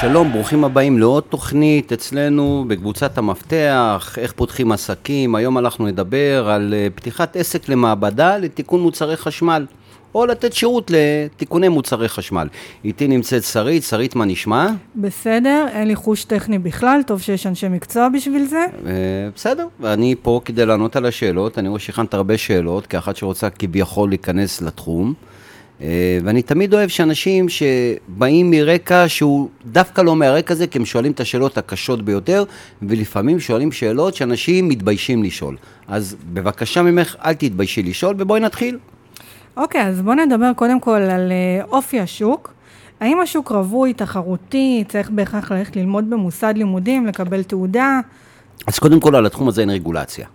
שלום, ברוכים הבאים לעוד תוכנית אצלנו בקבוצת המפתח, איך פותחים עסקים. היום אנחנו נדבר על אה, פתיחת עסק למעבדה לתיקון מוצרי חשמל, או לתת שירות לתיקוני מוצרי חשמל. איתי נמצאת שרית, שרית, מה נשמע? בסדר, אין לי חוש טכני בכלל, טוב שיש אנשי מקצוע בשביל זה. אה, בסדר, ואני פה כדי לענות על השאלות. אני רואה שהכנת הרבה שאלות, כאחת שרוצה כביכול להיכנס לתחום. אה, ואני תמיד אוהב שאנשים שבאים מרקע שהוא דווקא לא מהרקע הזה, כי הם שואלים את השאלות הקשות ביותר, ולפעמים שואלים שאלות שאנשים מתביישים לשאול. אז בבקשה ממך, אל תתביישי לשאול, ובואי נתחיל. אוקיי, אז בואו נדבר קודם כל על אה, אופי השוק. האם השוק רווי, תחרותי, צריך בהכרח ללכת ללמוד במוסד לימודים, לקבל תעודה? אז קודם כל, על התחום הזה אין רגולציה.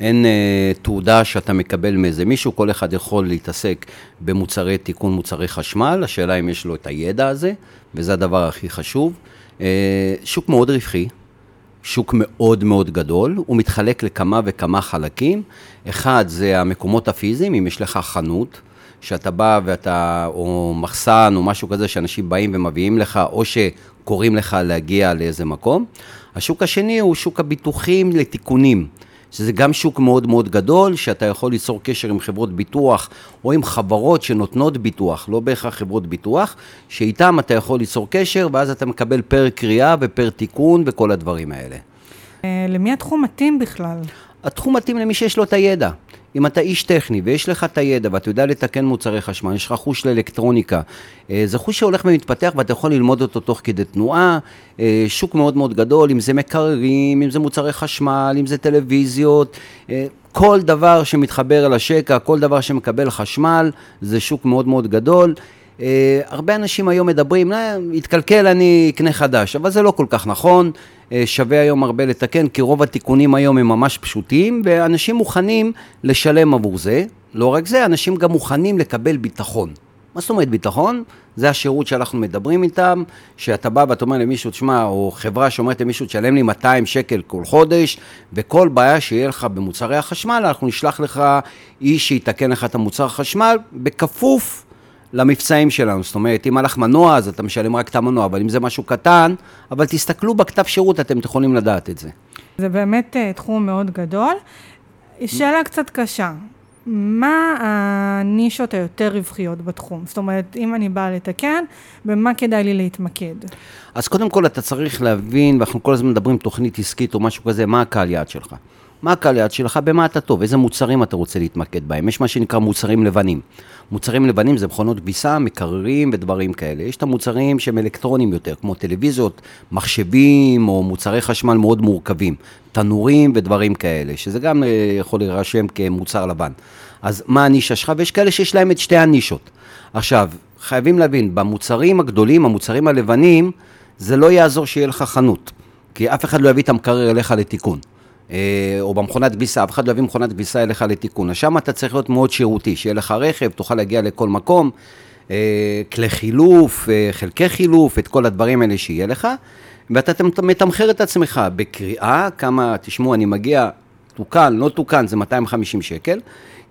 אין אה, תעודה שאתה מקבל מאיזה מישהו, כל אחד יכול להתעסק במוצרי תיקון מוצרי חשמל, השאלה אם יש לו את הידע הזה, וזה הדבר הכי חשוב. אה, שוק מאוד רווחי, שוק מאוד מאוד גדול, הוא מתחלק לכמה וכמה חלקים. אחד זה המקומות הפיזיים, אם יש לך חנות, שאתה בא ואתה, או מחסן או משהו כזה, שאנשים באים ומביאים לך, או שקוראים לך להגיע לאיזה מקום. השוק השני הוא שוק הביטוחים לתיקונים. שזה גם שוק מאוד מאוד גדול, שאתה יכול ליצור קשר עם חברות ביטוח או עם חברות שנותנות ביטוח, לא בהכרח חברות ביטוח, שאיתם אתה יכול ליצור קשר, ואז אתה מקבל פר קריאה ופר תיקון וכל הדברים האלה. אה, למי התחום מתאים בכלל? התחום מתאים למי שיש לו את הידע. אם אתה איש טכני ויש לך את הידע ואתה יודע לתקן מוצרי חשמל, יש לך חוש לאלקטרוניקה, אה, זה חוש שהולך ומתפתח ואתה יכול ללמוד אותו תוך כדי תנועה, אה, שוק מאוד מאוד גדול, אם זה מקררים, אם זה מוצרי חשמל, אם זה טלוויזיות, אה, כל דבר שמתחבר אל השקע, כל דבר שמקבל חשמל, זה שוק מאוד מאוד גדול. Uh, הרבה אנשים היום מדברים, התקלקל אני אקנה חדש, אבל זה לא כל כך נכון, uh, שווה היום הרבה לתקן, כי רוב התיקונים היום הם ממש פשוטים, ואנשים מוכנים לשלם עבור זה. לא רק זה, אנשים גם מוכנים לקבל ביטחון. מה זאת אומרת ביטחון? זה השירות שאנחנו מדברים איתם, שאתה בא ואתה אומר למישהו, תשמע, או חברה שאומרת למישהו, תשלם לי 200 שקל כל חודש, וכל בעיה שיהיה לך במוצרי החשמל, אנחנו נשלח לך איש שיתקן לך את המוצר החשמל, בכפוף למבצעים שלנו. זאת אומרת, אם הלך מנוע, אז אתה משלם רק את המנוע, אבל אם זה משהו קטן, אבל תסתכלו בכתב שירות, אתם יכולים לדעת את זה. זה באמת uh, תחום מאוד גדול. שאלה קצת קשה, מה הנישות היותר רווחיות בתחום? זאת אומרת, אם אני באה לתקן, במה כדאי לי להתמקד? אז קודם כל אתה צריך להבין, ואנחנו כל הזמן מדברים תוכנית עסקית או משהו כזה, מה הקהל יעד שלך. מה הקהל יעד שלך, במה אתה טוב, איזה מוצרים אתה רוצה להתמקד בהם. יש מה שנקרא מוצרים לבנים. מוצרים לבנים זה מכונות כביסה, מקררים ודברים כאלה. יש את המוצרים שהם אלקטרונים יותר, כמו טלוויזיות, מחשבים או מוצרי חשמל מאוד מורכבים, תנורים ודברים כאלה, שזה גם אה, יכול להירשם כמוצר לבן. אז מה הנישה שלך? ויש כאלה שיש להם את שתי הנישות. עכשיו, חייבים להבין, במוצרים הגדולים, המוצרים הלבנים, זה לא יעזור שיהיה לך חנות, כי אף אחד לא יביא את המקרר אליך לתיקון. אה, או במכונת כביסה, אף אחד לא יביא מכונת כביסה אליך לתיקון. אז שם אתה צריך להיות מאוד שירותי, שיהיה לך רכב, תוכל להגיע לכל מקום, אה, כלי חילוף, אה, חלקי חילוף, את כל הדברים האלה שיהיה לך, ואתה מתמחר את עצמך בקריאה, כמה, תשמעו, אני מגיע, תוקן, לא תוקן, זה 250 שקל.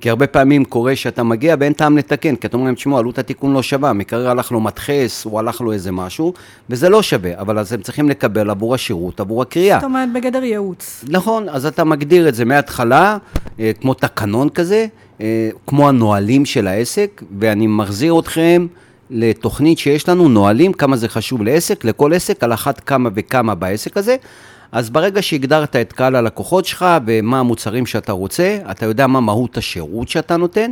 כי הרבה פעמים קורה שאתה מגיע ואין טעם לתקן, כי אתה אומר להם, תשמעו, עלות התיקון לא שווה, מקרר הלך לו מדחס, הוא הלך לו איזה משהו, וזה לא שווה, אבל אז הם צריכים לקבל עבור השירות, עבור הקריאה. זאת אומרת, בגדר ייעוץ. נכון, אז אתה מגדיר את זה מההתחלה, אה, כמו תקנון כזה, אה, כמו הנהלים של העסק, ואני מחזיר אתכם לתוכנית שיש לנו, נהלים, כמה זה חשוב לעסק, לכל עסק, על אחת כמה וכמה בעסק הזה. אז ברגע שהגדרת את קהל הלקוחות שלך ומה המוצרים שאתה רוצה, אתה יודע מה מהות השירות שאתה נותן,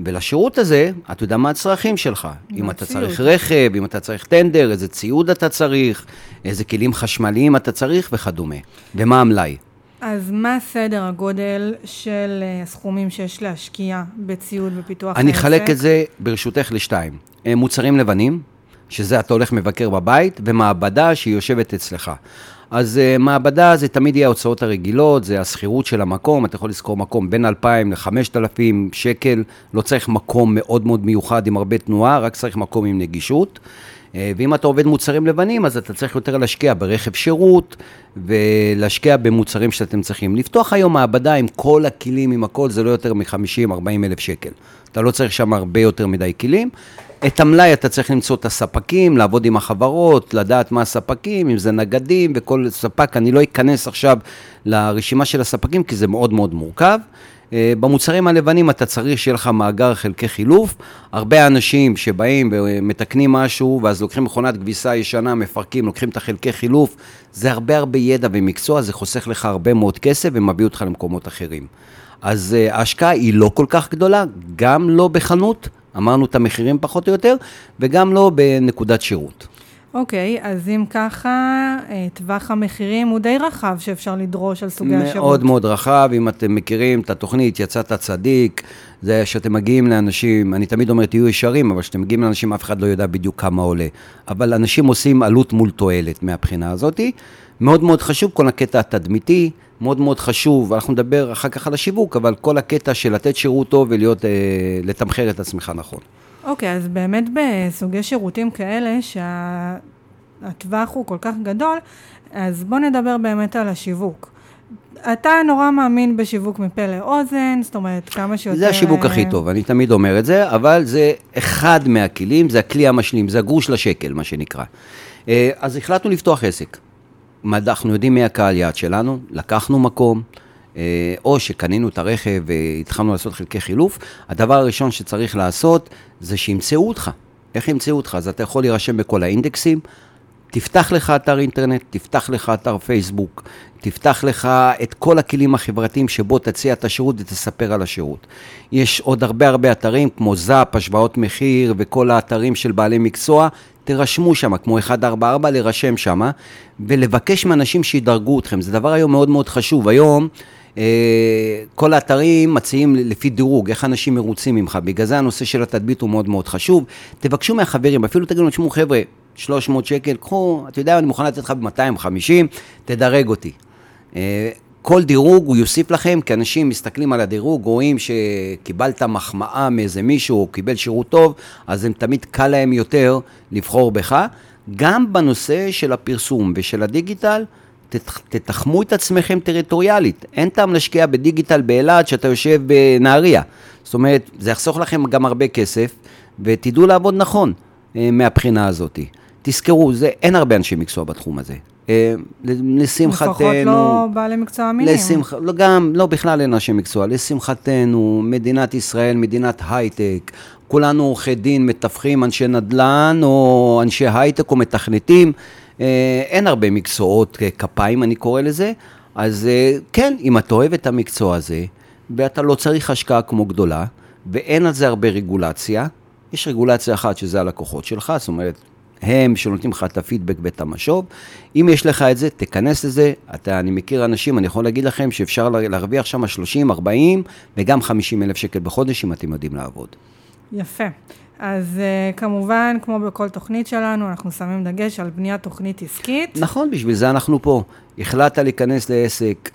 ולשירות הזה, אתה יודע מה הצרכים שלך. אם אתה צריך רכב, אם אתה צריך טנדר, איזה ציוד אתה צריך, איזה כלים חשמליים אתה צריך וכדומה. ומה המלאי. אז מה סדר הגודל של אה, הסכומים שיש להשקיע בציוד ופיתוח אני אחלק את זה, ברשותך, לשתיים. אה, מוצרים לבנים, שזה אתה הולך מבקר בבית, ומעבדה שהיא יושבת אצלך. אז uh, מעבדה זה תמיד יהיה ההוצאות הרגילות, זה השכירות של המקום, אתה יכול לשכור מקום בין 2,000 ל-5,000 שקל, לא צריך מקום מאוד מאוד מיוחד עם הרבה תנועה, רק צריך מקום עם נגישות. Uh, ואם אתה עובד מוצרים לבנים, אז אתה צריך יותר להשקיע ברכב שירות, ולהשקיע במוצרים שאתם צריכים. לפתוח היום מעבדה עם כל הכלים, עם הכל, זה לא יותר מ-50-40 אלף שקל. אתה לא צריך שם הרבה יותר מדי כלים. את המלאי אתה צריך למצוא את הספקים, לעבוד עם החברות, לדעת מה הספקים, אם זה נגדים וכל ספק, אני לא אכנס עכשיו לרשימה של הספקים, כי זה מאוד מאוד מורכב. אה, במוצרים הלבנים אתה צריך שיהיה לך מאגר חלקי חילוף. הרבה אנשים שבאים ומתקנים משהו, ואז לוקחים מכונת כביסה ישנה, מפרקים, לוקחים את החלקי חילוף, זה הרבה הרבה ידע ומקצוע, זה חוסך לך הרבה מאוד כסף ומביא אותך למקומות אחרים. אז אה, ההשקעה היא לא כל כך גדולה, גם לא בחנות, אמרנו את המחירים פחות או יותר, וגם לא בנקודת שירות. אוקיי, אז אם ככה, אה, טווח המחירים הוא די רחב שאפשר לדרוש על סוגי השירות. מאוד מאוד רחב, אם אתם מכירים את התוכנית, יצאת צדיק, זה שאתם מגיעים לאנשים, אני תמיד אומר, תהיו ישרים, אבל כשאתם מגיעים לאנשים, אף אחד לא יודע בדיוק כמה עולה. אבל אנשים עושים עלות מול תועלת מהבחינה הזאתי. מאוד מאוד חשוב כל הקטע התדמיתי, מאוד מאוד חשוב, אנחנו נדבר אחר כך על השיווק, אבל כל הקטע של לתת שירות טוב ולהיות, אה, לתמחר את עצמך נכון. אוקיי, אז באמת בסוגי שירותים כאלה, שהטווח הוא כל כך גדול, אז בוא נדבר באמת על השיווק. אתה נורא מאמין בשיווק מפה לאוזן, זאת אומרת, כמה שיותר... זה השיווק הכי טוב, אני תמיד אומר את זה, אבל זה אחד מהכלים, זה הכלי המשלים, זה הגרוש לשקל, מה שנקרא. אה, אז החלטנו לפתוח עסק. אנחנו יודעים מי הקהל יעד שלנו, לקחנו מקום, אה, או שקנינו את הרכב והתחלנו לעשות חלקי חילוף, הדבר הראשון שצריך לעשות זה שימצאו אותך. איך ימצאו אותך? אז אתה יכול להירשם בכל האינדקסים, תפתח לך אתר אינטרנט, תפתח לך אתר פייסבוק, תפתח לך את כל הכלים החברתיים שבו תציע את השירות ותספר על השירות. יש עוד הרבה הרבה אתרים כמו זאפ, השוואות מחיר וכל האתרים של בעלי מקצוע, תירשמו שם, כמו 144, להירשם שם, ולבקש מאנשים שידרגו אתכם. זה דבר היום מאוד מאוד חשוב. היום... אה, כל האתרים מציעים לפי דירוג, איך אנשים מרוצים ממך, בגלל זה הנושא של התדבית הוא מאוד מאוד חשוב. תבקשו מהחברים, אפילו תגידו, תשמעו חבר'ה, 300 שקל, קחו, אתה יודע, אני מוכן לתת לך ב-250, תדרג אותי. אה, כל דירוג הוא יוסיף לכם, כי אנשים מסתכלים על הדירוג, רואים שקיבלת מחמאה מאיזה מישהו, או קיבל שירות טוב, אז הם תמיד קל להם יותר לבחור בך. גם בנושא של הפרסום ושל הדיגיטל, תתחמו את עצמכם טריטוריאלית. אין טעם להשקיע בדיגיטל באילת שאתה יושב בנהריה. זאת אומרת, זה יחסוך לכם גם הרבה כסף, ותדעו לעבוד נכון אה, מהבחינה הזאת. תזכרו, זה, אין הרבה אנשי מקצוע בתחום הזה. אה, לשמחתנו... לפחות לא בעלי מקצוע אמינים. לשמח, לא, גם, לא, בכלל אין אנשי מקצוע. לשמחתנו, מדינת ישראל, מדינת הייטק, כולנו עורכי דין, מתווכים, אנשי נדל"ן, או אנשי הייטק או מתכנתים. אה, אין הרבה מקצועות אה, כפיים, אני קורא לזה. אז כן, אם אתה אוהב את המקצוע הזה, ואתה לא צריך השקעה כמו גדולה, ואין על זה הרבה רגולציה, יש רגולציה אחת שזה הלקוחות שלך, זאת אומרת, הם שנותנים לך את הפידבק ואת המשוב. אם יש לך את זה, תיכנס לזה. אתה, אני מכיר אנשים, אני יכול להגיד לכם שאפשר להרוויח שם 30, 40 וגם 50 אלף שקל בחודש, אם אתם יודעים לעבוד. יפה. אז uh, כמובן, כמו בכל תוכנית שלנו, אנחנו שמים דגש על בניית תוכנית עסקית. נכון, בשביל זה אנחנו פה. החלטת להיכנס לעסק,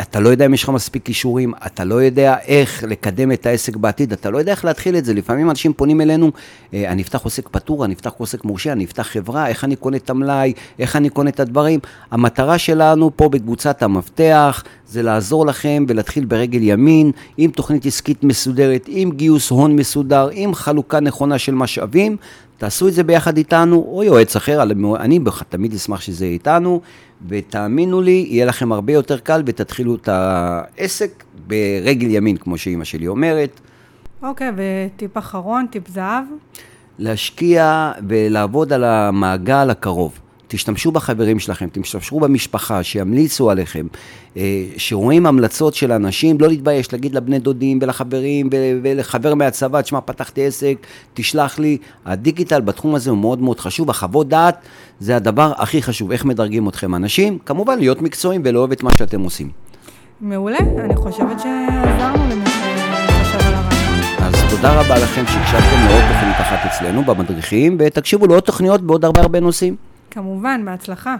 אתה לא יודע אם יש לך מספיק כישורים, אתה לא יודע איך לקדם את העסק בעתיד, אתה לא יודע איך להתחיל את זה. לפעמים אנשים פונים אלינו, אה, אני אפתח עוסק פטור, אני אפתח עוסק מורשה, אני אפתח חברה, איך אני קונה את המלאי, איך אני קונה את הדברים. המטרה שלנו פה בקבוצת המפתח זה לעזור לכם ולהתחיל ברגל ימין, עם תוכנית עסקית מסודרת, עם גיוס הון מסודר, עם חלוקה נכונה של משאבים. תעשו את זה ביחד איתנו, או יועץ אחר, אני תמיד אשמח שזה יהיה איתנו, ותאמינו לי, יהיה לכם הרבה יותר קל ותתחילו את העסק ברגל ימין, כמו שאימא שלי אומרת. אוקיי, okay, וטיפ אחרון, טיפ זהב? להשקיע ולעבוד על המעגל הקרוב. תשתמשו בחברים שלכם, תשתמשו במשפחה, שימליצו עליכם, אה, שרואים המלצות של אנשים, לא להתבייש, להגיד לבני דודים ולחברים ולחבר מהצבא, תשמע, פתחתי עסק, תשלח לי. הדיגיטל בתחום הזה הוא מאוד מאוד חשוב, החוות דעת זה הדבר הכי חשוב, איך מדרגים אתכם אנשים, כמובן להיות מקצועיים ולאהוב את מה שאתם עושים. מעולה, אני חושבת שעזרנו למי שחשב על הרעיון. אז תודה רבה לכם שהקשבתם לעוד תוכנית אחת אצלנו במדריכים, ותקשיבו לעוד תוכניות בעוד הרבה הרבה נושאים. כמובן, בהצלחה.